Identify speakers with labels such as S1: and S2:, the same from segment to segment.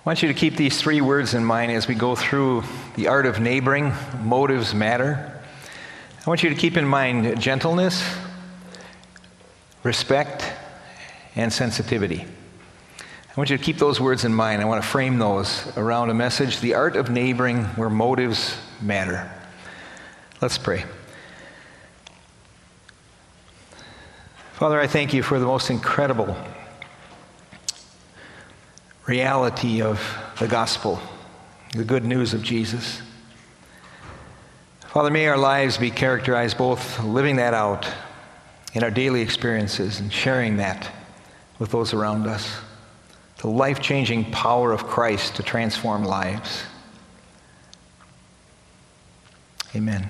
S1: I want you to keep these three words in mind as we go through the art of neighboring. Motives matter. I want you to keep in mind gentleness, respect, and sensitivity. I want you to keep those words in mind. I want to frame those around a message the art of neighboring where motives matter. Let's pray. Father, I thank you for the most incredible reality of the gospel, the good news of Jesus. Father, may our lives be characterized both living that out in our daily experiences and sharing that with those around us. The life changing power of Christ to transform lives. Amen.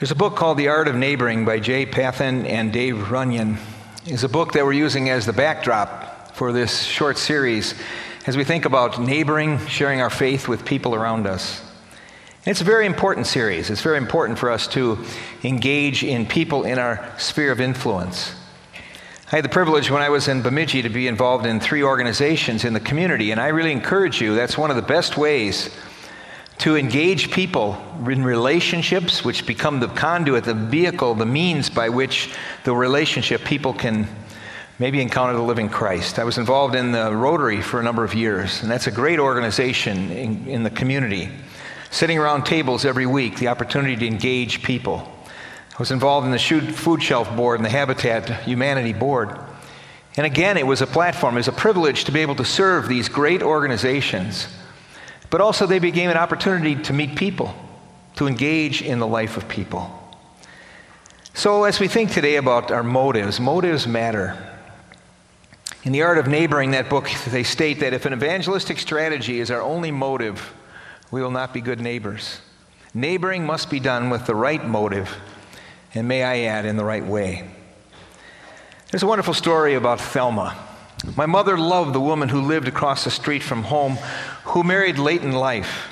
S1: There's a book called The Art of Neighboring by Jay Pathak and Dave Runyon. It's a book that we're using as the backdrop for this short series as we think about neighboring, sharing our faith with people around us. And it's a very important series. It's very important for us to engage in people in our sphere of influence. I had the privilege when I was in Bemidji to be involved in three organizations in the community, and I really encourage you, that's one of the best ways to engage people in relationships, which become the conduit, the vehicle, the means by which the relationship people can maybe encounter the living Christ. I was involved in the Rotary for a number of years, and that's a great organization in, in the community. Sitting around tables every week, the opportunity to engage people. I was involved in the Food Shelf Board and the Habitat Humanity Board. And again, it was a platform, it was a privilege to be able to serve these great organizations. But also, they became an opportunity to meet people, to engage in the life of people. So, as we think today about our motives, motives matter. In The Art of Neighboring, that book, they state that if an evangelistic strategy is our only motive, we will not be good neighbors. Neighboring must be done with the right motive, and may I add, in the right way. There's a wonderful story about Thelma. My mother loved the woman who lived across the street from home, who married late in life.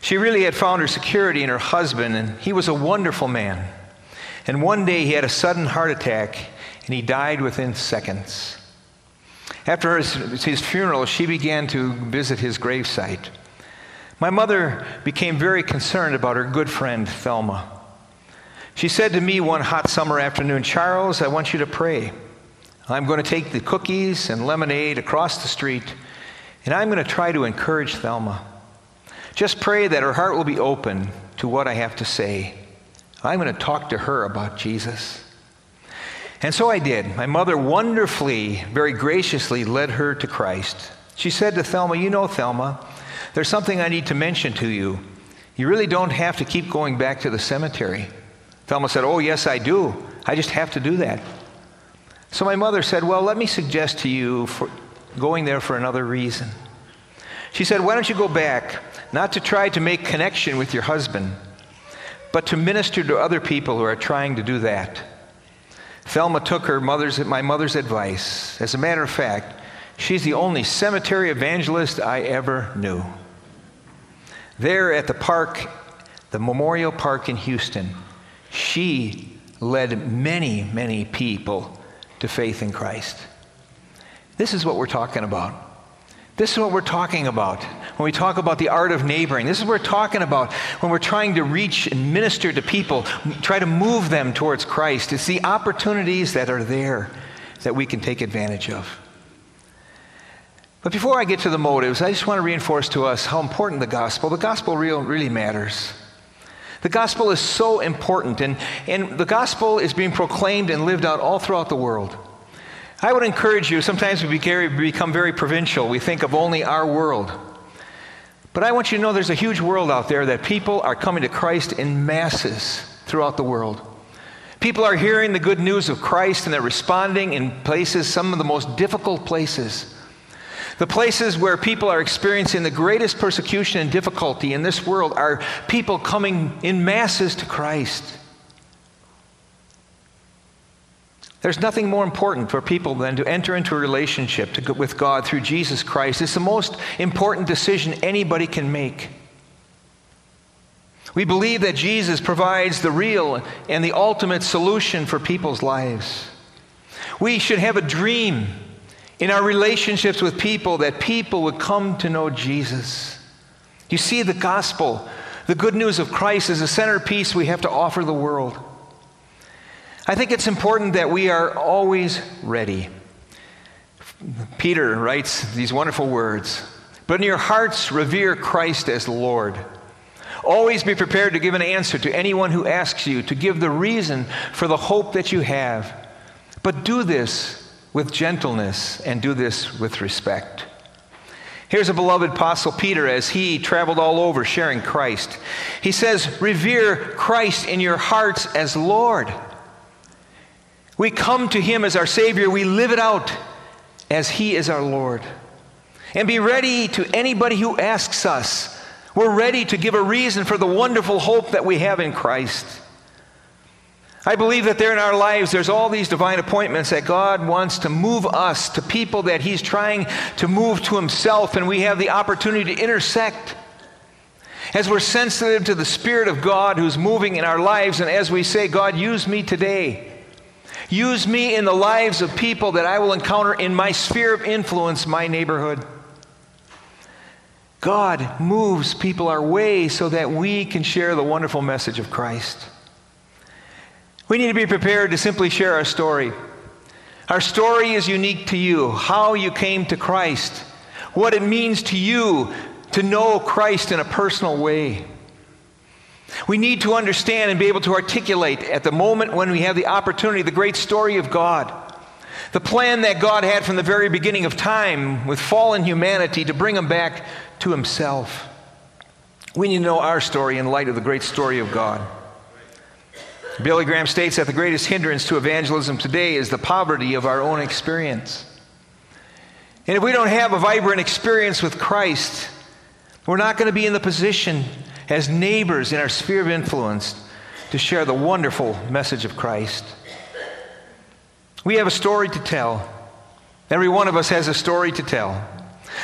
S1: She really had found her security in her husband, and he was a wonderful man. And one day he had a sudden heart attack, and he died within seconds. After his, his funeral, she began to visit his gravesite. My mother became very concerned about her good friend, Thelma. She said to me one hot summer afternoon, Charles, I want you to pray. I'm going to take the cookies and lemonade across the street, and I'm going to try to encourage Thelma. Just pray that her heart will be open to what I have to say. I'm going to talk to her about Jesus. And so I did. My mother wonderfully, very graciously led her to Christ. She said to Thelma, You know, Thelma, there's something I need to mention to you. You really don't have to keep going back to the cemetery. Thelma said, Oh, yes, I do. I just have to do that. So my mother said, Well, let me suggest to you for going there for another reason. She said, Why don't you go back, not to try to make connection with your husband, but to minister to other people who are trying to do that? Thelma took her mother's, my mother's advice. As a matter of fact, she's the only cemetery evangelist I ever knew. There at the park, the Memorial Park in Houston, she led many, many people to faith in Christ. This is what we're talking about. This is what we're talking about when we talk about the art of neighboring. This is what we're talking about when we're trying to reach and minister to people, try to move them towards Christ. It's the opportunities that are there that we can take advantage of. But before I get to the motives, I just want to reinforce to us how important the gospel, the gospel real, really matters. The gospel is so important, and, and the gospel is being proclaimed and lived out all throughout the world. I would encourage you, sometimes we become very provincial. We think of only our world. But I want you to know there's a huge world out there that people are coming to Christ in masses throughout the world. People are hearing the good news of Christ and they're responding in places, some of the most difficult places. The places where people are experiencing the greatest persecution and difficulty in this world are people coming in masses to Christ. There's nothing more important for people than to enter into a relationship to, with God through Jesus Christ. It's the most important decision anybody can make. We believe that Jesus provides the real and the ultimate solution for people's lives. We should have a dream in our relationships with people, that people would come to know Jesus. You see, the gospel, the good news of Christ, is a centerpiece we have to offer the world. I think it's important that we are always ready. Peter writes these wonderful words But in your hearts, revere Christ as Lord. Always be prepared to give an answer to anyone who asks you, to give the reason for the hope that you have. But do this with gentleness and do this with respect. Here's a beloved apostle Peter as he traveled all over sharing Christ. He says, Revere Christ in your hearts as Lord. We come to him as our Savior, we live it out as he is our Lord. And be ready to anybody who asks us we're ready to give a reason for the wonderful hope that we have in Christ. I believe that there in our lives, there's all these divine appointments that God wants to move us to people that He's trying to move to Himself, and we have the opportunity to intersect. As we're sensitive to the Spirit of God who's moving in our lives, and as we say, God, use me today. Use me in the lives of people that I will encounter in my sphere of influence, my neighborhood. God moves people our way so that we can share the wonderful message of Christ. We need to be prepared to simply share our story. Our story is unique to you, how you came to Christ, what it means to you to know Christ in a personal way. We need to understand and be able to articulate at the moment when we have the opportunity the great story of God. The plan that God had from the very beginning of time with fallen humanity to bring them back to himself. We need to know our story in light of the great story of God. Billy Graham states that the greatest hindrance to evangelism today is the poverty of our own experience. And if we don't have a vibrant experience with Christ, we're not going to be in the position as neighbors in our sphere of influence to share the wonderful message of Christ. We have a story to tell. Every one of us has a story to tell.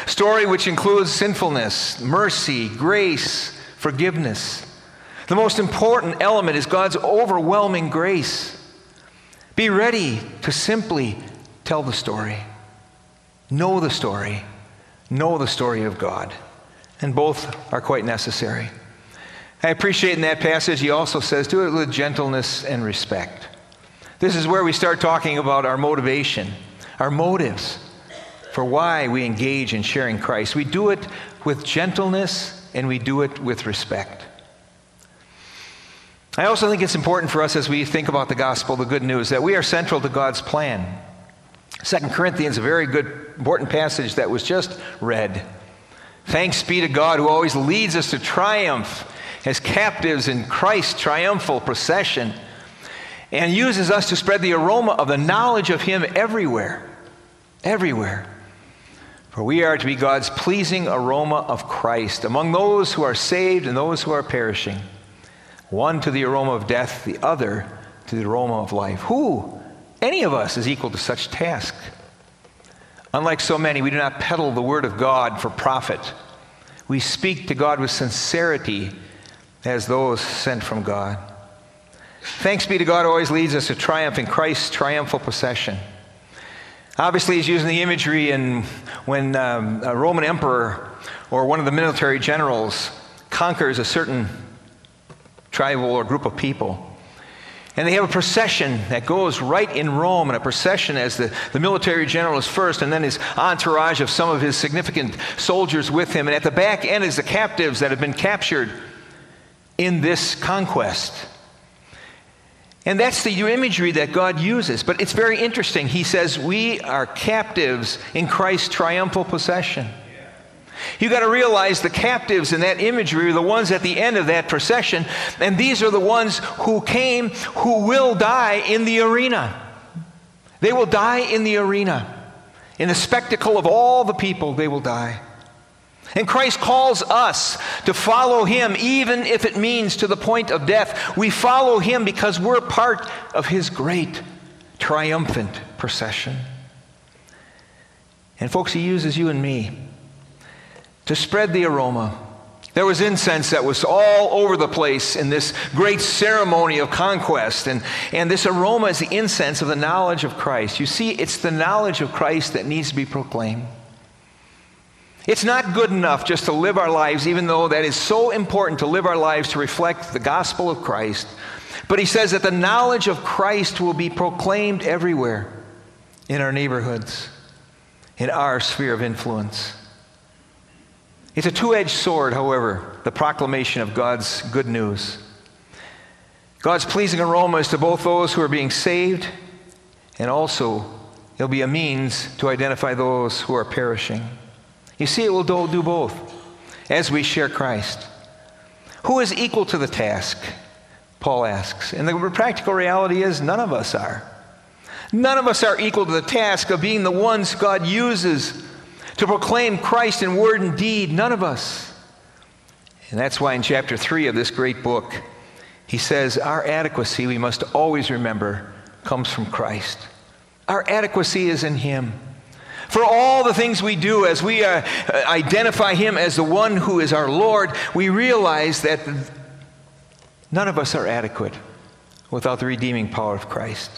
S1: Story which includes sinfulness, mercy, grace, forgiveness. The most important element is God's overwhelming grace. Be ready to simply tell the story. Know the story. Know the story of God. And both are quite necessary. I appreciate in that passage, he also says, do it with gentleness and respect. This is where we start talking about our motivation, our motives for why we engage in sharing Christ. We do it with gentleness and we do it with respect. I also think it's important for us as we think about the gospel, the good news, that we are central to God's plan. Second Corinthians, a very good, important passage that was just read. Thanks be to God who always leads us to triumph as captives in Christ's triumphal procession and uses us to spread the aroma of the knowledge of Him everywhere. Everywhere. For we are to be God's pleasing aroma of Christ among those who are saved and those who are perishing. One to the aroma of death, the other to the aroma of life. Who, any of us, is equal to such task? Unlike so many, we do not peddle the word of God for profit. We speak to God with sincerity as those sent from God. Thanks be to God always leads us to triumph in Christ's triumphal procession. Obviously, he's using the imagery in when um, a Roman emperor or one of the military generals conquers a certain tribal or group of people. And they have a procession that goes right in Rome, and a procession as the, the military general is first, and then his entourage of some of his significant soldiers with him. And at the back end is the captives that have been captured in this conquest. And that's the imagery that God uses. But it's very interesting. He says, We are captives in Christ's triumphal possession. You got to realize the captives in that imagery are the ones at the end of that procession, and these are the ones who came who will die in the arena. They will die in the arena. In the spectacle of all the people, they will die. And Christ calls us to follow him, even if it means to the point of death. We follow him because we're part of his great triumphant procession. And, folks, he uses you and me to spread the aroma There was incense that was all over the place in this great ceremony of conquest. And, and this aroma is the incense of the knowledge of Christ. You see, it's the knowledge of Christ that needs to be proclaimed. It's not good enough just to live our lives, even though that is so important to live our lives to reflect the gospel of Christ. But he says that the knowledge of Christ will be proclaimed everywhere in our neighborhoods, in our sphere of influence. It's a two edged sword, however, the proclamation of God's good news. God's pleasing aroma is to both those who are being saved and also it'll be a means to identify those who are perishing. You see, it will do both as we share Christ. Who is equal to the task? Paul asks. And the practical reality is none of us are. None of us are equal to the task of being the ones God uses to proclaim Christ in word and deed. None of us. And that's why in chapter 3 of this great book, he says, Our adequacy, we must always remember, comes from Christ. Our adequacy is in Him. For all the things we do as we uh, identify Him as the one who is our Lord, we realize that none of us are adequate without the redeeming power of Christ.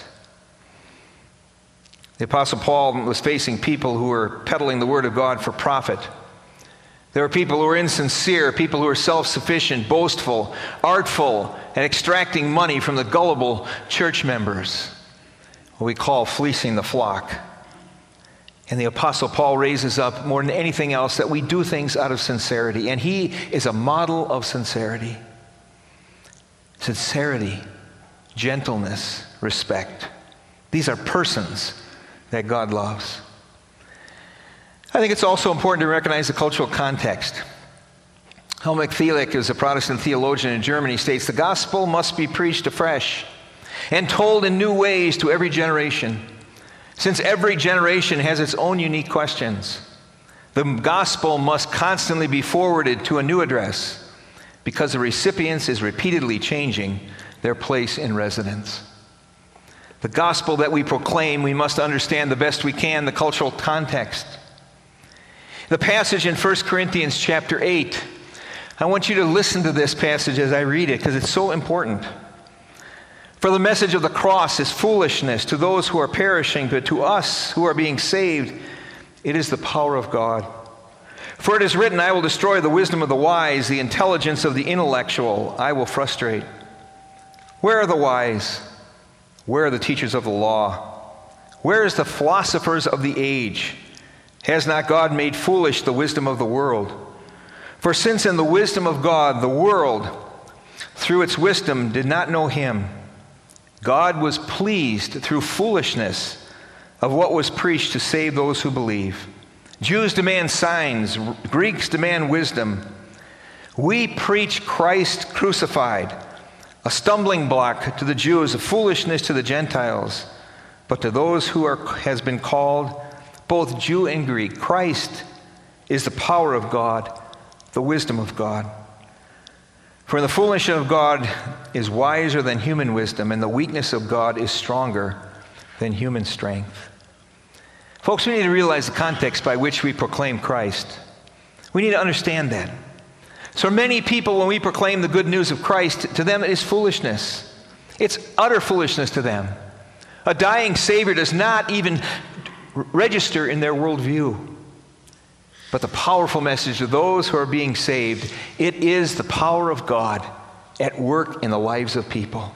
S1: The Apostle Paul was facing people who were peddling the Word of God for profit. There were people who were insincere, people who were self sufficient, boastful, artful, and extracting money from the gullible church members. What we call fleecing the flock. And the Apostle Paul raises up more than anything else that we do things out of sincerity. And he is a model of sincerity sincerity, gentleness, respect. These are persons that God loves. I think it's also important to recognize the cultural context. Helmut Thielicke is a Protestant theologian in Germany, states the gospel must be preached afresh and told in new ways to every generation. Since every generation has its own unique questions, the gospel must constantly be forwarded to a new address because the recipients is repeatedly changing their place in residence. The gospel that we proclaim, we must understand the best we can the cultural context. The passage in 1 Corinthians chapter 8, I want you to listen to this passage as I read it because it's so important. For the message of the cross is foolishness to those who are perishing, but to us who are being saved, it is the power of God. For it is written, I will destroy the wisdom of the wise, the intelligence of the intellectual, I will frustrate. Where are the wise? Where are the teachers of the law? Where is the philosophers of the age? Has not God made foolish the wisdom of the world? For since in the wisdom of God, the world, through its wisdom, did not know him, God was pleased through foolishness of what was preached to save those who believe. Jews demand signs, Greeks demand wisdom. We preach Christ crucified, a stumbling block to the Jews, a foolishness to the Gentiles. But to those who are, has been called, both Jew and Greek, Christ is the power of God, the wisdom of God. For the foolishness of God is wiser than human wisdom, and the weakness of God is stronger than human strength. Folks, we need to realize the context by which we proclaim Christ. We need to understand that. So many people, when we proclaim the good news of Christ, to them it is foolishness. It's utter foolishness to them. A dying Savior does not even register in their worldview but the powerful message to those who are being saved. It is the power of God at work in the lives of people.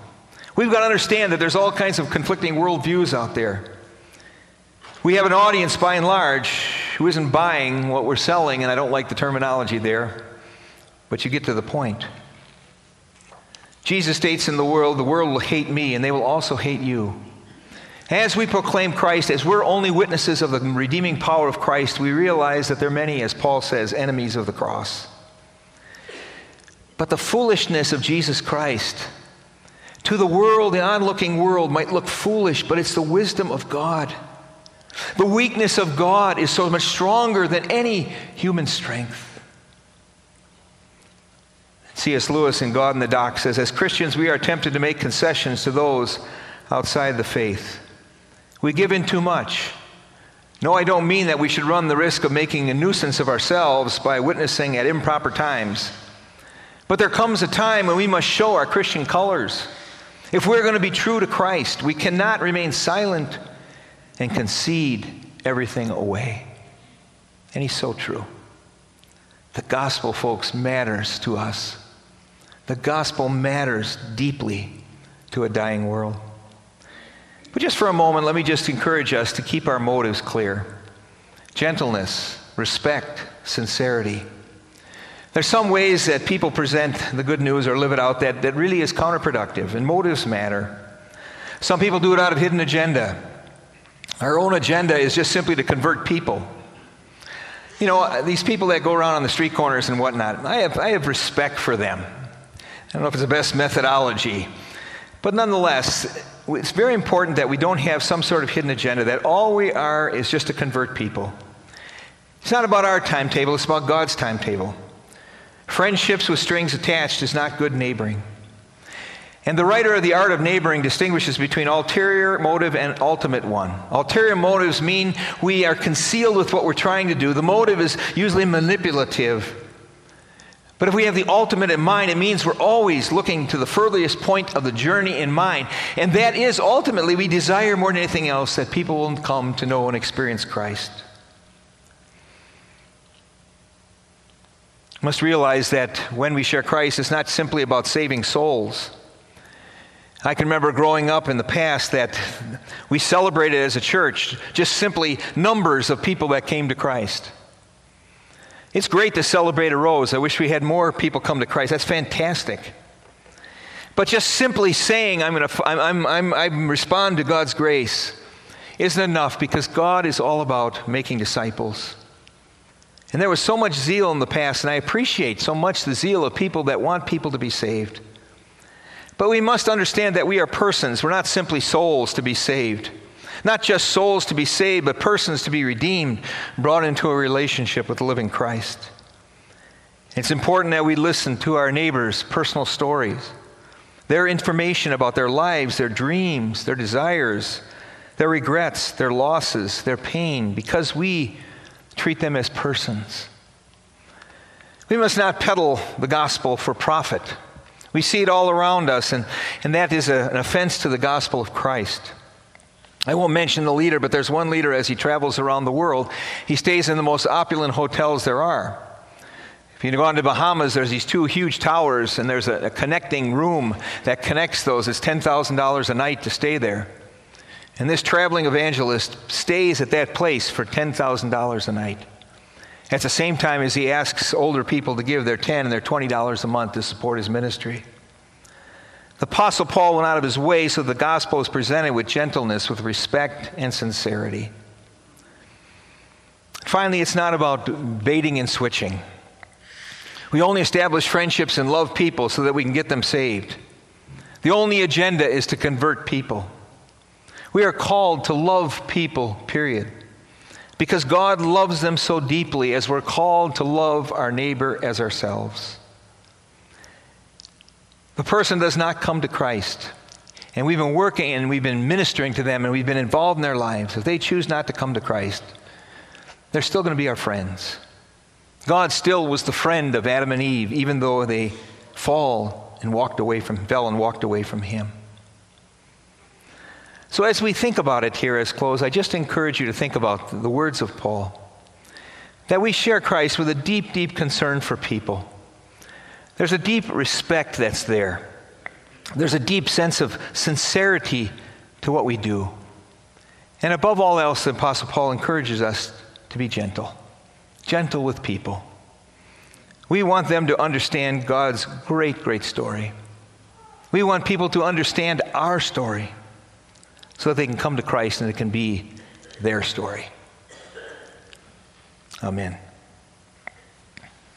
S1: We've got to understand that there's all kinds of conflicting worldviews out there. We have an audience, by and large, who isn't buying what we're selling, and I don't like the terminology there, but you get to the point. Jesus states in the world, the world will hate me, and they will also hate you. As we proclaim Christ, as we're only witnesses of the redeeming power of Christ, we realize that there are many, as Paul says, enemies of the cross. But the foolishness of Jesus Christ to the world, the onlooking world, might look foolish, but it's the wisdom of God. The weakness of God is so much stronger than any human strength. C.S. Lewis in God in the Dock says, As Christians, we are tempted to make concessions to those outside the faith. We give in too much. No, I don't mean that we should run the risk of making a nuisance of ourselves by witnessing at improper times. But there comes a time when we must show our Christian colors. If we're going to be true to Christ, we cannot remain silent and concede everything away. And he's so true. The gospel, folks, matters to us. The gospel matters deeply to a dying world. But just for a moment, let me just encourage us to keep our motives clear gentleness, respect, sincerity. There's some ways that people present the good news or live it out that, that really is counterproductive, and motives matter. Some people do it out of hidden agenda. Our own agenda is just simply to convert people. You know, these people that go around on the street corners and whatnot, I have, I have respect for them. I don't know if it's the best methodology, but nonetheless, it's very important that we don't have some sort of hidden agenda, that all we are is just to convert people. It's not about our timetable, it's about God's timetable. Friendships with strings attached is not good neighboring. And the writer of The Art of Neighboring distinguishes between ulterior motive and ultimate one. Ulterior motives mean we are concealed with what we're trying to do. The motive is usually manipulative. But if we have the ultimate in mind, it means we're always looking to the furthest point of the journey in mind. And that is ultimately, we desire more than anything else that people will come to know and experience Christ. We must realize that when we share Christ, it's not simply about saving souls. I can remember growing up in the past that we celebrated as a church just simply numbers of people that came to Christ. It's great to celebrate a rose. I wish we had more people come to Christ. That's fantastic. But just simply saying, I'm going to I'm, I'm, I'm respond to God's grace isn't enough because God is all about making disciples. And there was so much zeal in the past, and I appreciate so much the zeal of people that want people to be saved. But we must understand that we are persons. We're not simply souls to be saved. Not just souls to be saved, but persons to be redeemed, brought into a relationship with the living Christ. It's important that we listen to our neighbors' personal stories, their information about their lives, their dreams, their desires, their regrets, their losses, their pain, because we treat them as persons. We must not peddle the gospel for profit. We see it all around us, and, and that is a, an offense to the gospel of Christ. I won't mention the leader, but there's one leader as he travels around the world. He stays in the most opulent hotels there are. If you go on to Bahamas, there's these two huge towers, and there's a, a connecting room that connects those. It's $10,000 a night to stay there. And this traveling evangelist stays at that place for $10,000 a night. At the same time as he asks older people to give their 10 and their $20 a month to support his ministry. The Apostle Paul went out of his way so the gospel is presented with gentleness, with respect, and sincerity. Finally, it's not about baiting and switching. We only establish friendships and love people so that we can get them saved. The only agenda is to convert people. We are called to love people, period. Because God loves them so deeply as we're called to love our neighbor as ourselves. The person does not come to Christ, and we've been working and we've been ministering to them and we've been involved in their lives. If they choose not to come to Christ, they're still going to be our friends. God still was the friend of Adam and Eve, even though they fall and walked away from fell and walked away from Him. So as we think about it here as close, I just encourage you to think about the words of Paul. That we share Christ with a deep, deep concern for people there's a deep respect that's there. There's a deep sense of sincerity to what we do. And above all else, the Apostle Paul encourages us to be gentle, gentle with people. We want them to understand God's great, great story. We want people to understand our story so that they can come to Christ and it can be their story. Amen.